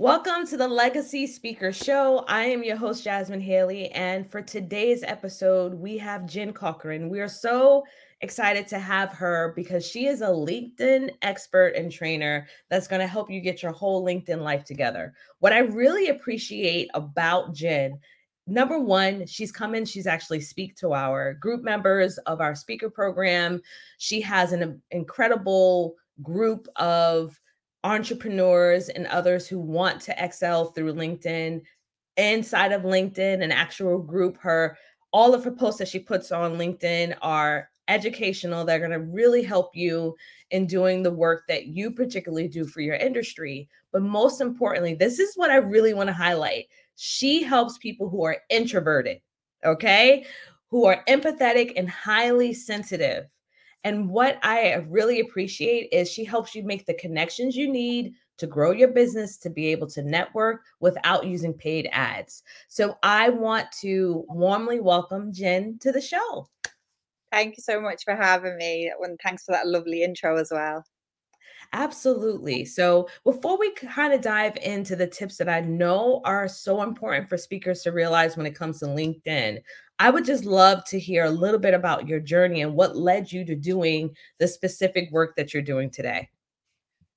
Welcome to the Legacy Speaker Show. I am your host, Jasmin Haley. And for today's episode, we have Jen Corcoran. We are so excited to have her because she is a LinkedIn expert and trainer that's going to help you get your whole LinkedIn life together. What I really appreciate about Jen number one she's come in she's actually speak to our group members of our speaker program she has an incredible group of entrepreneurs and others who want to excel through LinkedIn inside of LinkedIn, an actual group. Her all of her posts that she puts on LinkedIn are educational. They're going to really help you in doing the work that you particularly do for your industry. But most importantly, this is what I really want to highlight. She helps people who are introverted, okay, who are empathetic and highly sensitive and what I really appreciate is she helps you make the connections you need to grow your business to be able to network without using paid ads. So I want to warmly welcome Jen to the show. Thank you so much for having me. And thanks for that lovely intro as well. Absolutely. So, before we kind of dive into the tips that I know are so important for speakers to realize when it comes to LinkedIn, I would just love to hear a little bit about your journey and what led you to doing the specific work that you're doing today.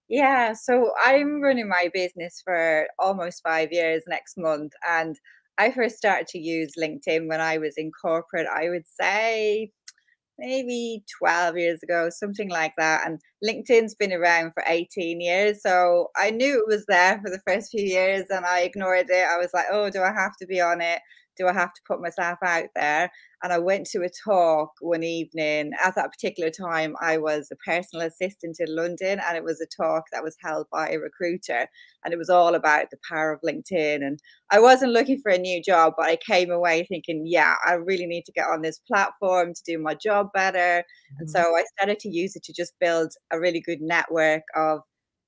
Yeah, so I'm running my business for almost five years next month. And I first started to use LinkedIn when I was in corporate, I would say maybe 12 years ago, something like that. And LinkedIn's been around for 18 years. So I knew it was there for the first few years and I ignored it. I was like, oh, do I have to be on it? Do I have to put myself out there? And I went to a talk one evening. At that particular time, I was a personal assistant in London, and it was a talk that was held by a recruiter. And it was all about the power of LinkedIn. And I wasn't looking for a new job, but I came away thinking, yeah, I really need to get on this platform to do my job better. Mm-hmm. And so I started to use it to just build a really good network of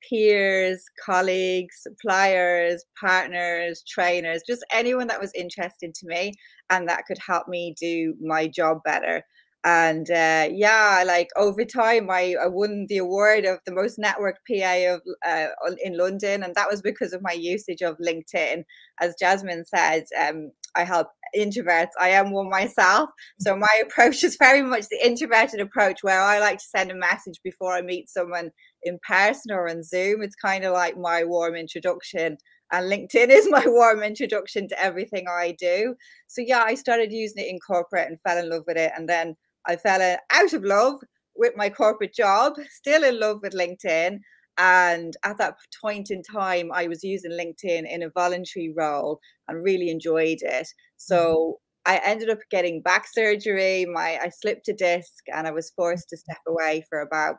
peers, colleagues, suppliers, partners, trainers, just anyone that was interested to me and that could help me do my job better. And uh, yeah, like over time, I, I won the award of the most networked PA of uh, in London, and that was because of my usage of LinkedIn. As Jasmin said, um, I help introverts. I am one myself, so my approach is very much the introverted approach, where I like to send a message before I meet someone in person or on Zoom. It's kind of like my warm introduction. And LinkedIn is my warm introduction to everything I do. So, yeah, I started using it in corporate and fell in love with it. And then I fell out of love with my corporate job, still in love with LinkedIn. And at that point in time, I was using LinkedIn in a voluntary role and really enjoyed it. So mm-hmm. I ended up getting back surgery. My I slipped a disc and I was forced to step away for about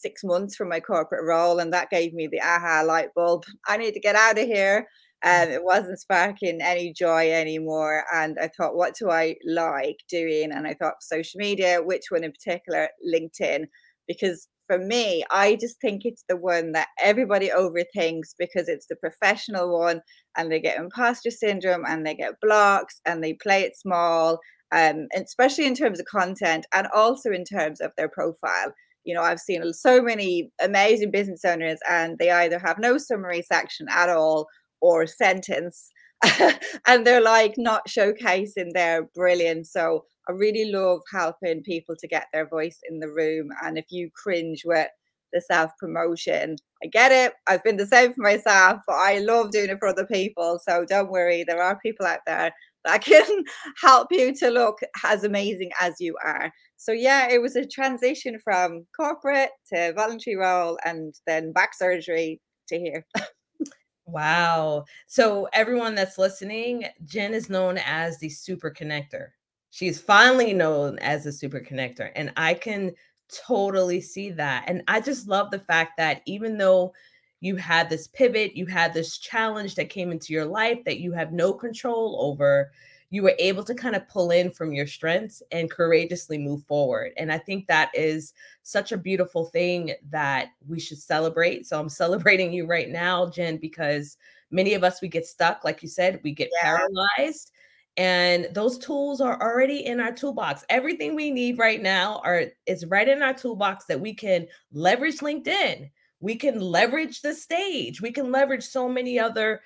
six months from my corporate role, and that gave me the aha light bulb. I need to get out of here. And it wasn't sparking any joy anymore. And I thought, what do I like doing? And I thought social media, which one in particular? LinkedIn. Because for me, I just think it's the one that everybody overthinks because it's the professional one and they get imposter syndrome and they get blocks and they play it small. Um, especially in terms of content and also in terms of their profile you know i've seen so many amazing business owners and they either have no summary section at all or a sentence and they're like not showcasing their brilliance. So i really love helping people to get their voice in the room and if you cringe with the self promotion i get it i've been the same for myself but i love doing it for other people so don't worry there are people out there that can help you to look as amazing as you are so yeah, it was a transition from corporate to voluntary role and then back surgery to here. wow. So everyone that's listening, Jen is known as the super connector. She's finally known as a super connector. And I can totally see that. And I just love the fact that even though you had this pivot, you had this challenge that came into your life that you have no control over, you were able to kind of pull in from your strengths and courageously move forward. And I think that is such a beautiful thing that we should celebrate. So I'm celebrating you right now, Jen, because many of us we get stuck, like you said, we get yeah. paralyzed. And those tools are already in our toolbox. Everything we need right now are is right in our toolbox that we can leverage LinkedIn we can leverage the stage. We can leverage so many other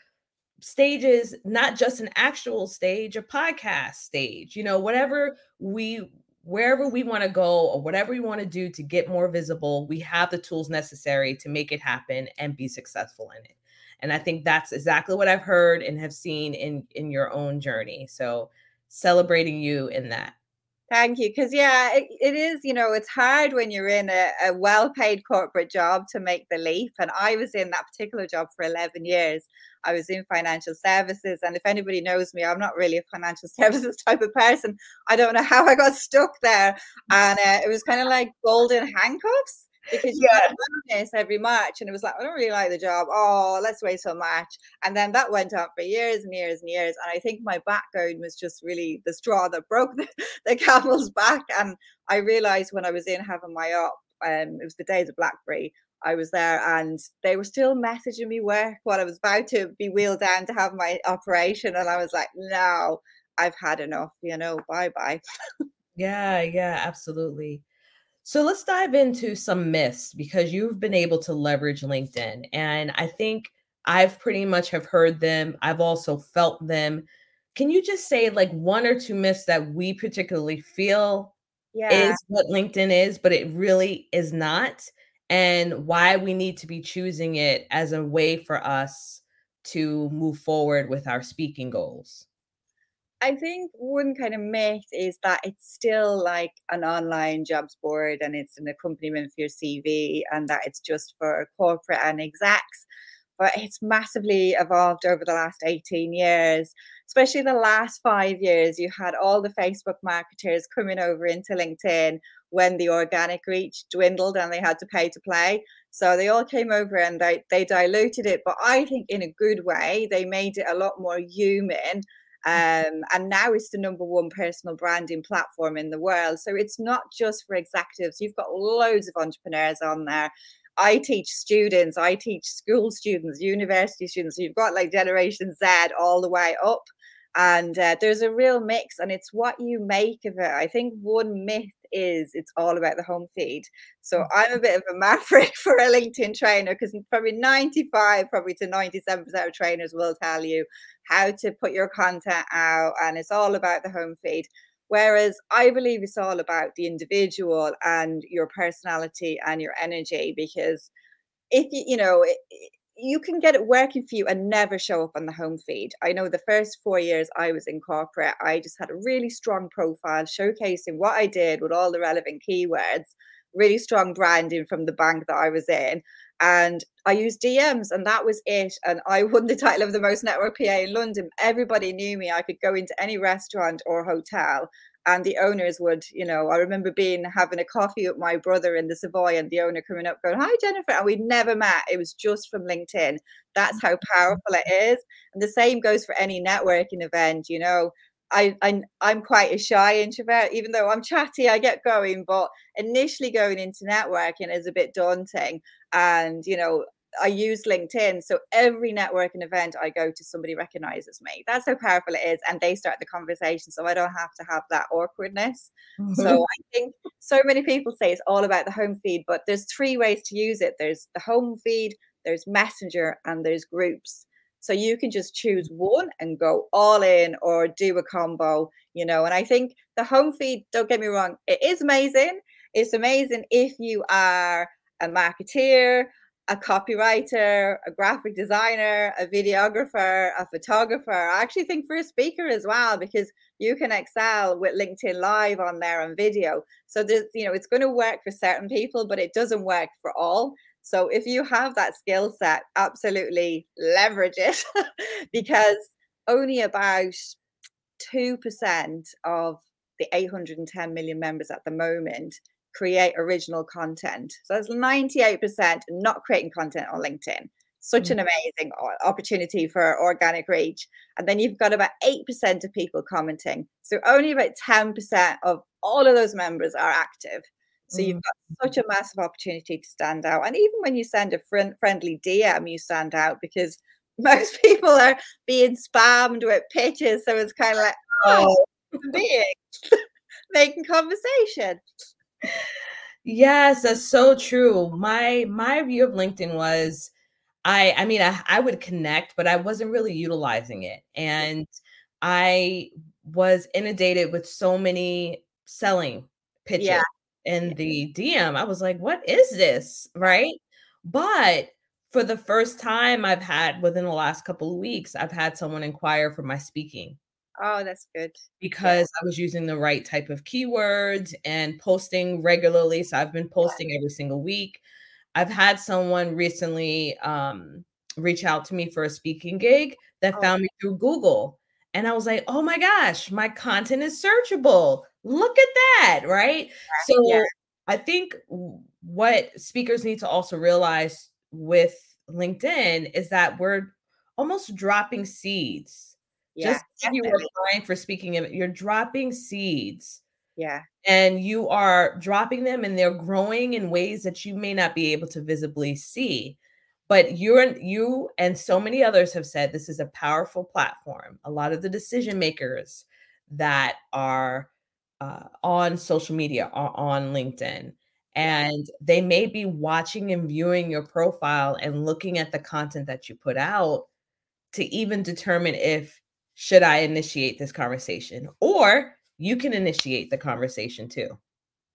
stages, not just an actual stage, a podcast stage, you know, whatever we wherever we want to go or whatever we want to do to get more visible, we have the tools necessary to make it happen and be successful in it. And I think that's exactly what I've heard and have seen in in your own journey. So celebrating you in that. Thank you. Because, yeah, it, it is, you know, it's hard when you're in a, a well paid corporate job to make the leap. And I was in that particular job for 11 years. I was in financial services. And if anybody knows me, I'm not really a financial services type of person. I don't know how I got stuck there. And uh, it was kind of like golden handcuffs because you yeah. bonus every March, and it was like, I don't really like the job. Oh, let's wait till March. And then that went on for years and years and years. And I think my background was just really the straw that broke the, the camel's back. And I realized when I was in having my op, um, it was the days of BlackBerry. I was there and they were still messaging me work while I was about to be wheeled down to have my operation. And I was like, no, I've had enough, you know, bye bye. yeah, yeah, absolutely. So let's dive into some myths because you've been able to leverage LinkedIn. And I think I've pretty much have heard them. I've also felt them. Can you just say like one or two myths that we particularly feel yeah. is what LinkedIn is, but it really is not? And why we need to be choosing it as a way for us to move forward with our speaking goals? I think one kind of myth is that it's still like an online jobs board and it's an accompaniment for your CV and that it's just for corporate and execs. But it's massively evolved over the last 18 years, especially the last five years. You had all the Facebook marketers coming over into LinkedIn when the organic reach dwindled and they had to pay to play. So they all came over and they, they diluted it, but I think in a good way. They made it a lot more human um, and now it's the number one personal branding platform in the world. So it's not just for executives. You've got loads of entrepreneurs on there. I teach students, I teach school students, university students. you've got like Generation Z all the way up. And uh, there's a real mix, and it's what you make of it. I think one myth is it's all about the home feed. So mm. I'm a bit of a maverick for a LinkedIn trainer because probably 95, probably to 97% of trainers will tell you how to put your content out, and it's all about the home feed. Whereas I believe it's all about the individual and your personality and your energy because if you, you know, you can get it working for you and never show up on the home feed. I know the first four years I was in corporate, I just had a really strong profile showcasing what I did with all the relevant keywords, really strong branding from the bank that I was in. And I used DMs and that was it. And I won the title of the most network PA in London. Everybody knew me. I could go into any restaurant or hotel and the owners would, you know, I remember being having a coffee with my brother in the Savoy and the owner coming up going, Hi, Jennifer. And we'd never met. It was just from LinkedIn. That's how powerful it is. And the same goes for any networking event, you know. I, I I'm quite a shy introvert, even though I'm chatty, I get going. But initially going into networking is a bit daunting. And you know, I use LinkedIn. So every networking event I go to, somebody recognizes me. That's how powerful it is. And they start the conversation. So I don't have to have that awkwardness. Mm-hmm. So I think so many people say it's all about the home feed, but there's three ways to use it there's the home feed, there's Messenger, and there's groups. So you can just choose one and go all in or do a combo, you know. And I think the home feed, don't get me wrong, it is amazing. It's amazing if you are a marketeer a copywriter, a graphic designer, a videographer, a photographer. I actually think for a speaker as well, because you can excel with LinkedIn Live on there and video. So there's, you know, it's going to work for certain people, but it doesn't work for all. So if you have that skill set, absolutely leverage it because only about 2% of the 810 million members at the moment create original content. So that's 98% not creating content on LinkedIn. Such an mm. amazing opportunity for organic reach. And then you've got about 8% of people commenting. So only about 10% of all of those members are active. So you've got such a massive opportunity to stand out. And even when you send a friend, friendly DM, you stand out because most people are being spammed with pitches. So it's kind of like, oh, being making conversation. Yes, that's so true. My my view of LinkedIn was I I mean I, I would connect, but I wasn't really utilizing it. And I was inundated with so many selling pitches Yeah. in the DM. I was like, what is this? Right. But for the first time I've had within the last couple of weeks, I've had someone inquire for my speaking Oh, that's good. Yeah. because I was using the right type of keywords and posting regularly. So I've been posting every single week. I've had someone recently um, reach out to me for a speaking gig that Oh, found me through Google. And I was like, oh my gosh, my content is searchable. Look at that. Right. yeah. So I think what speakers need to also realize with LinkedIn is that we're almost dropping seeds. Yeah. Just if you were Definitely. applying for speaking, you're dropping seeds Yeah. and you are dropping them and they're growing in ways that you may not be able to visibly see but you're you and so many others have said this is a powerful platform a lot of the decision makers that are uh, on social media are on linkedin and they may be watching and viewing your profile and looking at the content that you put out to even determine if should i initiate this conversation or you can initiate the conversation too.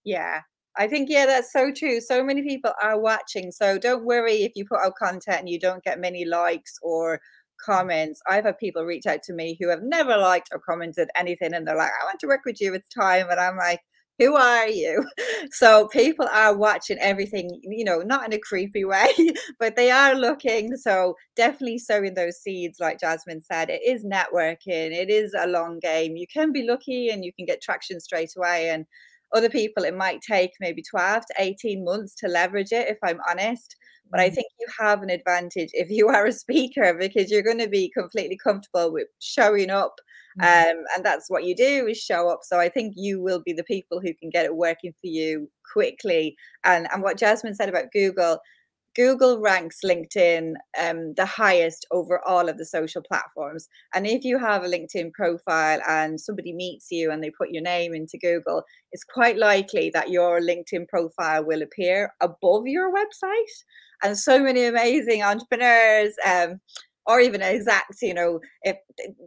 Yeah. I think, yeah, that's so true. So many people are watching. So don't worry if you put out content and you don't get many likes or comments. I've had people reach out to me who have never liked or commented anything and they're like, I want to work with you. It's time. And I'm like, who are you? So people are watching everything, you know, not in a creepy way, but they are looking. So definitely sowing those seeds, like Jasmin said, it is networking. It is a long game. You can be lucky and you can get traction straight away. And other people, it might take maybe 12 to 18 months to leverage it, if I'm honest. But I Mhm, think you have an advantage if you are a speaker because you're going to be completely comfortable with showing up. mhm. Um, and that's what you do is show up. So I think you will be the people who can get it working for you quickly. And and what Jasmin said about Google, Google ranks LinkedIn um, the highest over all of the social platforms. And if you have a LinkedIn profile and somebody meets you and they put your name into Google, it's quite likely that your LinkedIn profile will appear above your website. And so many amazing entrepreneurs, um, or even execs, you know, if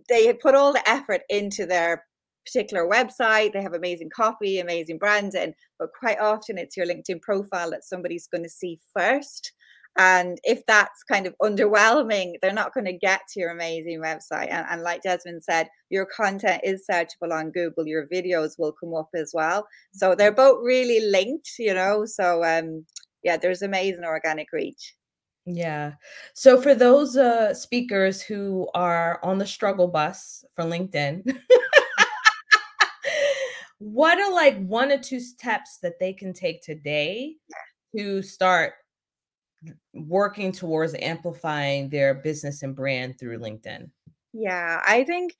they put all the effort into their particular website, they have amazing copy, amazing branding, but quite often it's your LinkedIn profile that somebody's going to see first. And if that's kind of underwhelming, they're not going to get to your amazing website. And, and like Jasmin said, your content is searchable on Google, your videos will come up as well. So they're both really linked, you know. So um yeah, there's amazing organic reach. Yeah. So for those uh speakers who are on the struggle bus for LinkedIn, what are like one or two steps that they can take today to start working towards amplifying their business and brand through LinkedIn? Yeah, I think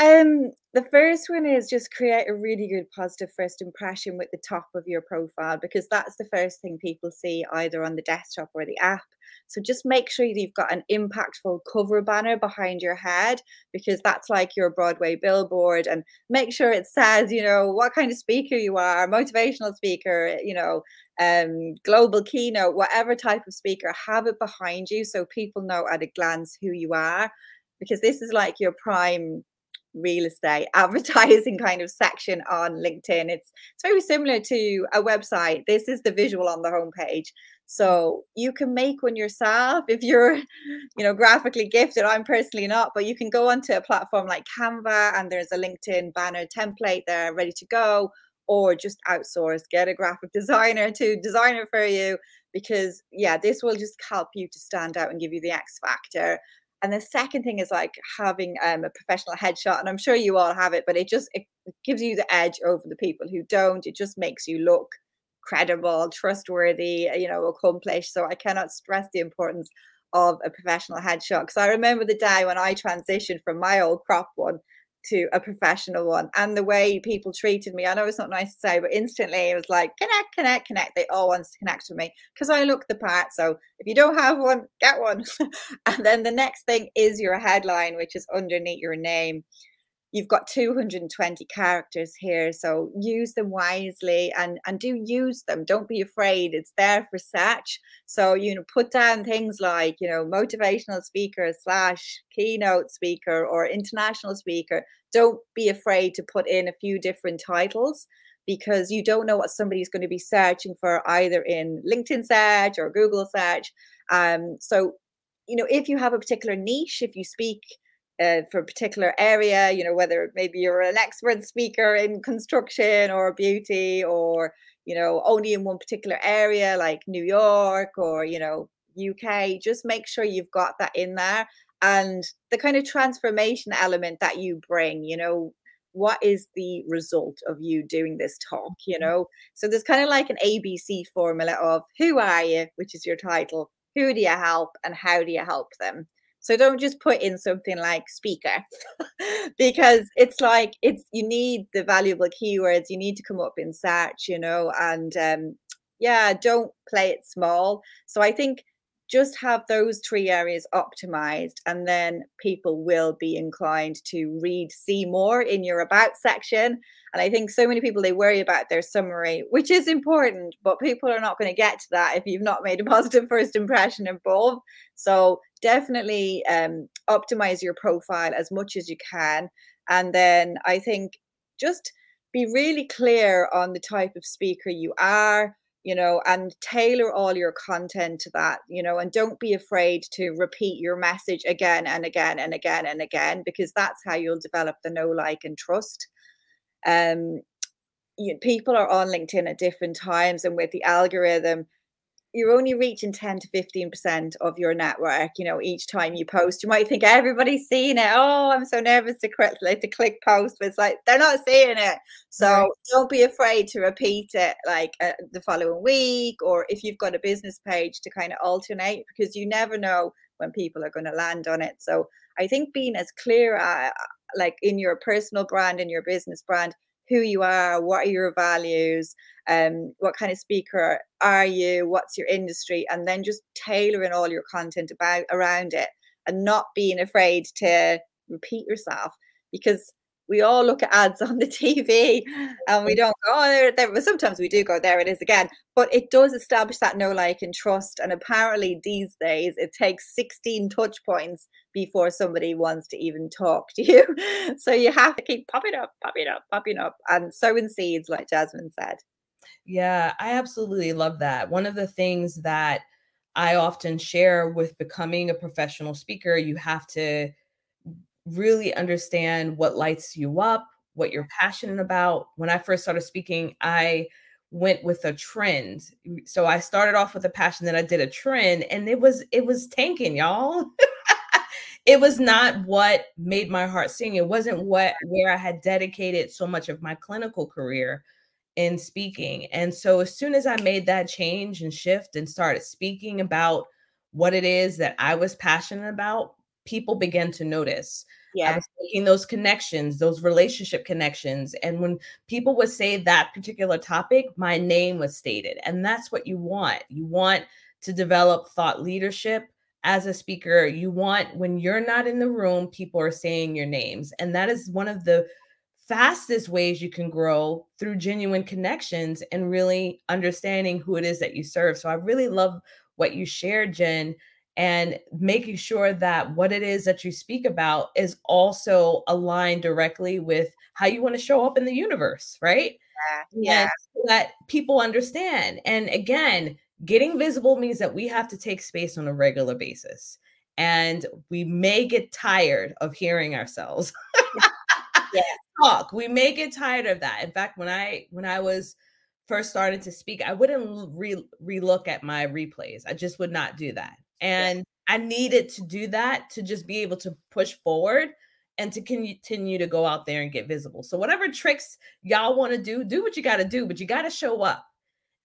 Um, the first one is just create a really good positive first impression with the top of your profile because that's the first thing people see either on the desktop or the app. So just make sure you've got an impactful cover banner behind your head because that's like your Broadway billboard and make sure it says, you know, what kind of speaker you are, motivational speaker, you know, um global keynote, whatever type of speaker, have it behind you so people know at a glance who you are because this is like your prime real estate advertising kind of section on LinkedIn. It's it's very similar to a website. This is the visual on the homepage. So you can make one yourself if you're, you know, graphically gifted. I'm personally not, but you can go onto a platform like Canva and there's a LinkedIn banner template there ready to go, or just outsource, get a graphic designer to design it for you because yeah, this will just help you to stand out and give you the X factor and the second thing is like having um, a professional headshot, and I'm sure you all have it, but it just it gives you the edge over the people who don't. It just makes you look credible, trustworthy, uh, you know, accomplished. So I cannot stress the importance of a professional headshot because I remember the day when I transitioned from my old crop one to a professional one and the way people treated me. I know it's not nice to say, but instantly it was like connect, connect, connect. They all want to connect with me because I look the part. So if you don't have one, get one. and then the next thing is your headline, which is underneath your name. You've got 220 characters here so use them wisely and and do use them. Don't be afraid. It's there for search. So you know put down things like you know motivational speaker slash keynote speaker or international speaker. Don't be afraid to put in a few different titles because you don't know what somebody's going to be searching for either in linkedin search or google search. Um, so you know if you have a particular niche if you speak uh, for a particular area, you know, whether maybe you're an expert speaker in construction or beauty or, you know, only in one particular area like New York or, you know, UK, just make sure you've got that in there. And the kind of transformation element that you bring, you know, what is the result of you doing this talk, you mm-hmm. know? So there's kind of like an ABC formula of who are you, which is your title, who do you help, and how do you help them? So don't just put in something like speaker because it's like it's you need the valuable keywords. You need to come up in search, you know, and um, yeah, don't play it small. So I think just have those three areas optimized and then people will be inclined to read see more in your about section. And i think so many people they worry about their summary which is important but people are not going to get to that if you've not made a positive first impression above so definitely um, optimize your profile as much as you can. And then i think just be really clear on the type of speaker you are you know, and tailor all your content to that, you know, and don't be afraid to repeat your message again and again and again and again, because that's how you'll develop the know, like, and trust. Um, you people are on LinkedIn at different times, and with the algorithm, you're only reaching 10 to 15% of your network you know each time you post. You might think everybody's seeing it. Oh i'm so nervous to click like to click post but it's like they're not seeing it. So right. don't be afraid to repeat it like uh, the following week or if you've got a business page to kind of alternate because you never know when people are going to land on it. So i think being as clear uh, like in your personal brand and your business brand who you are, what are your values, um, what kind of speaker are you, what's your industry, and then just tailoring all your content about around it and not being afraid to repeat yourself because we all look at ads on the TV and we don't go, oh, there, there. Sometimes we do go, there it is again. But it does establish that know, like, and trust. And apparently, these days, it takes 16 touch points before somebody wants to even talk to you. so you have to keep popping up, popping up, popping up, and sowing seeds, like Jasmin said. Yeah, I absolutely love that. One of the things that I often share with becoming a professional speaker, you have to really understand what lights you up, what you're passionate about. When I first started speaking, I went with a trend. Mm, so I started off with a passion, that I did a trend, and it was it was tanking, y'all. it was not what made my heart sing. It wasn't what where I had dedicated so much of my clinical career in speaking. And so as soon as I made that change and shift and started speaking about what it is that I was passionate about, people began to notice yeah. I was making those connections, those relationship connections. And when people would say that particular topic, my name was stated. And that's what you want. You want to develop thought leadership as a speaker. You want, when you're not in the room, people are saying your names. And that is one of the fastest ways you can grow through genuine connections and really understanding who it is that you serve. So I really love what you shared, Jen and making sure that what it is that you speak about is also aligned directly with how you want to show up in the universe, right? Yeah. yeah. So that people understand. And again, getting visible means that we have to take space on a regular basis. And we may get tired of hearing ourselves yeah. talk. We may get tired of that. In fact, when I when I was first starting to speak, I wouldn't re relook at my replays. I just would not do that. And I needed to do that to just be able to push forward and to continue to go out there and get visible. So whatever tricks y'all want to do, do what you got to do, but you got to show up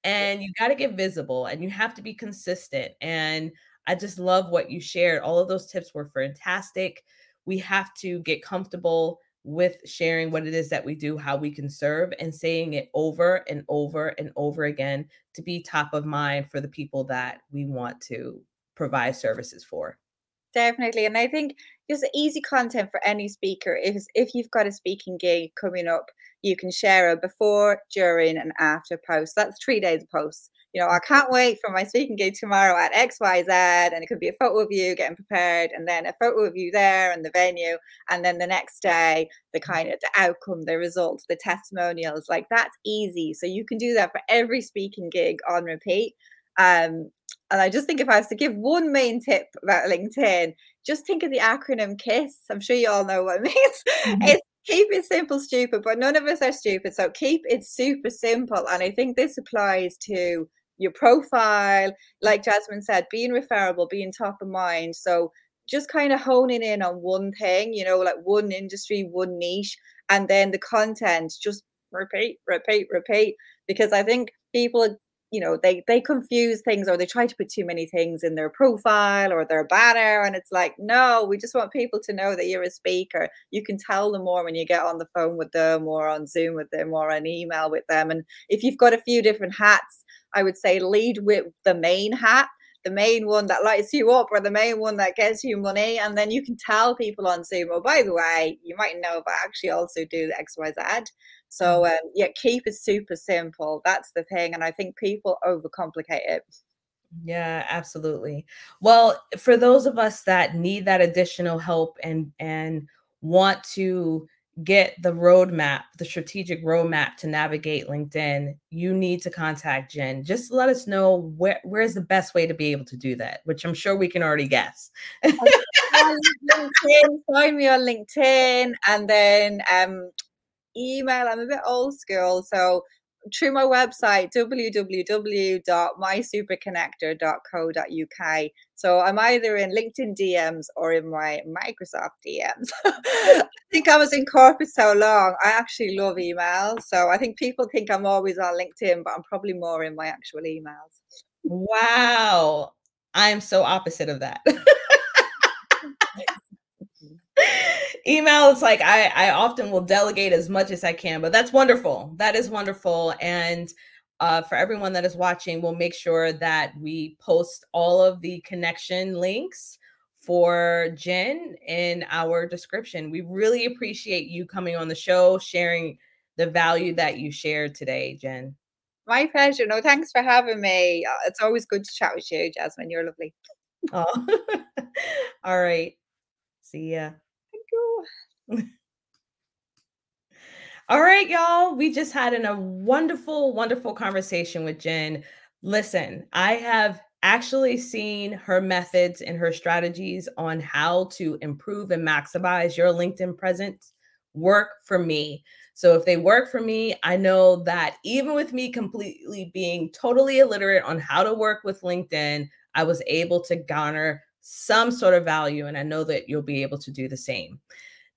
and you got to get visible and you have to be consistent. And I just love what you shared. All of those tips were fantastic. We have to get comfortable with sharing what it is that we do, how we can serve, and saying it over and over and over again to be top of mind for the people that we want to provide services for. Definitely. And I think just easy content for any speaker is if you've got a speaking gig coming up, you can share a before, during, and after post. That's three days of posts. You know, I can't wait for my speaking gig tomorrow at XYZ. And it could be a photo of you getting prepared, and then a photo of you there and the venue. And then the next day, the kind of the outcome, the results, the testimonials. Like that's easy. So you can do that for every speaking gig on repeat. Um, and I just think if I was to give one main tip about LinkedIn, just think of the acronym KISS. I'm sure you all know what it means. Mm-hmm. It's keep it simple, stupid, but none of us are stupid. So keep it super simple. And I think this applies to your profile, like Jasmin said, being referable, being top of mind. So just kind of honing in on one thing, you know, like one industry, one niche, and then the content, just repeat, repeat, repeat. Because I think people you know they they confuse things or they try to put too many things in their profile or their banner and it's like no we just want people to know that you're a speaker. You can tell them more when you get on the phone with them or on zoom with them or an email with them. And if you've got a few different hats i would say lead with the main hat the main one that lights you up or the main one that gets you money and then you can tell people on zoom oh by the way you might know but I actually also do the xyz so mm. um, yeah, keep it super simple. That's the thing, and I think people overcomplicate it. Yeah, absolutely. Well, for those of us that need that additional help and and want to get the roadmap, the strategic roadmap to navigate LinkedIn, you need to contact Jen. Just let us know where where's the best way to be able to do that, which I'm sure we can already guess. Find me on LinkedIn, and then um, email. I'm a bit old school. So through my website, www.mysuperconnector.co.uk. So I'm either in LinkedIn DMs or in my Microsoft DMs. I think I was in corporate so long. I actually love emails. So I think people think I'm always on LinkedIn, but I'm probably more in my actual emails. Wow. I'm so opposite of that. email it's like I, I often will delegate as much as i can but that's wonderful. That is wonderful and uh, for everyone that is watching we'll make sure that we post all of the connection links for jen in our description. We really appreciate you coming on the show sharing the value that you shared today jen. My pleasure. No thanks for having me. Uh, it's always good to chat with you jasmin. You're lovely. Oh all right. See ya All right, y'all. We just had in a wonderful, wonderful conversation with Jen. Listen, I have actually seen her methods and her strategies on how to improve and maximize your LinkedIn presence work for me. So if they work for me, I know that even with me completely being totally illiterate on how to work with LinkedIn, I was able to garner some sort of value. And I know that you'll be able to do the same.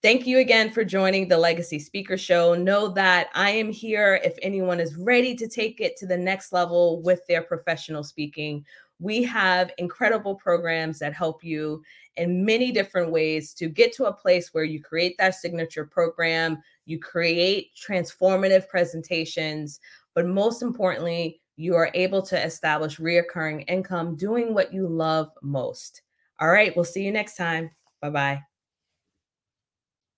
Thank you again for joining the Legacy Speaker Show. Know that I am here if anyone is ready to take it to the next level with their professional speaking. We have incredible programs that help you in many different ways to get to a place where you create that signature program, you create transformative presentations, but most importantly, you are able to establish reoccurring income doing what you love most. All right, we'll see you next time. Bye bye.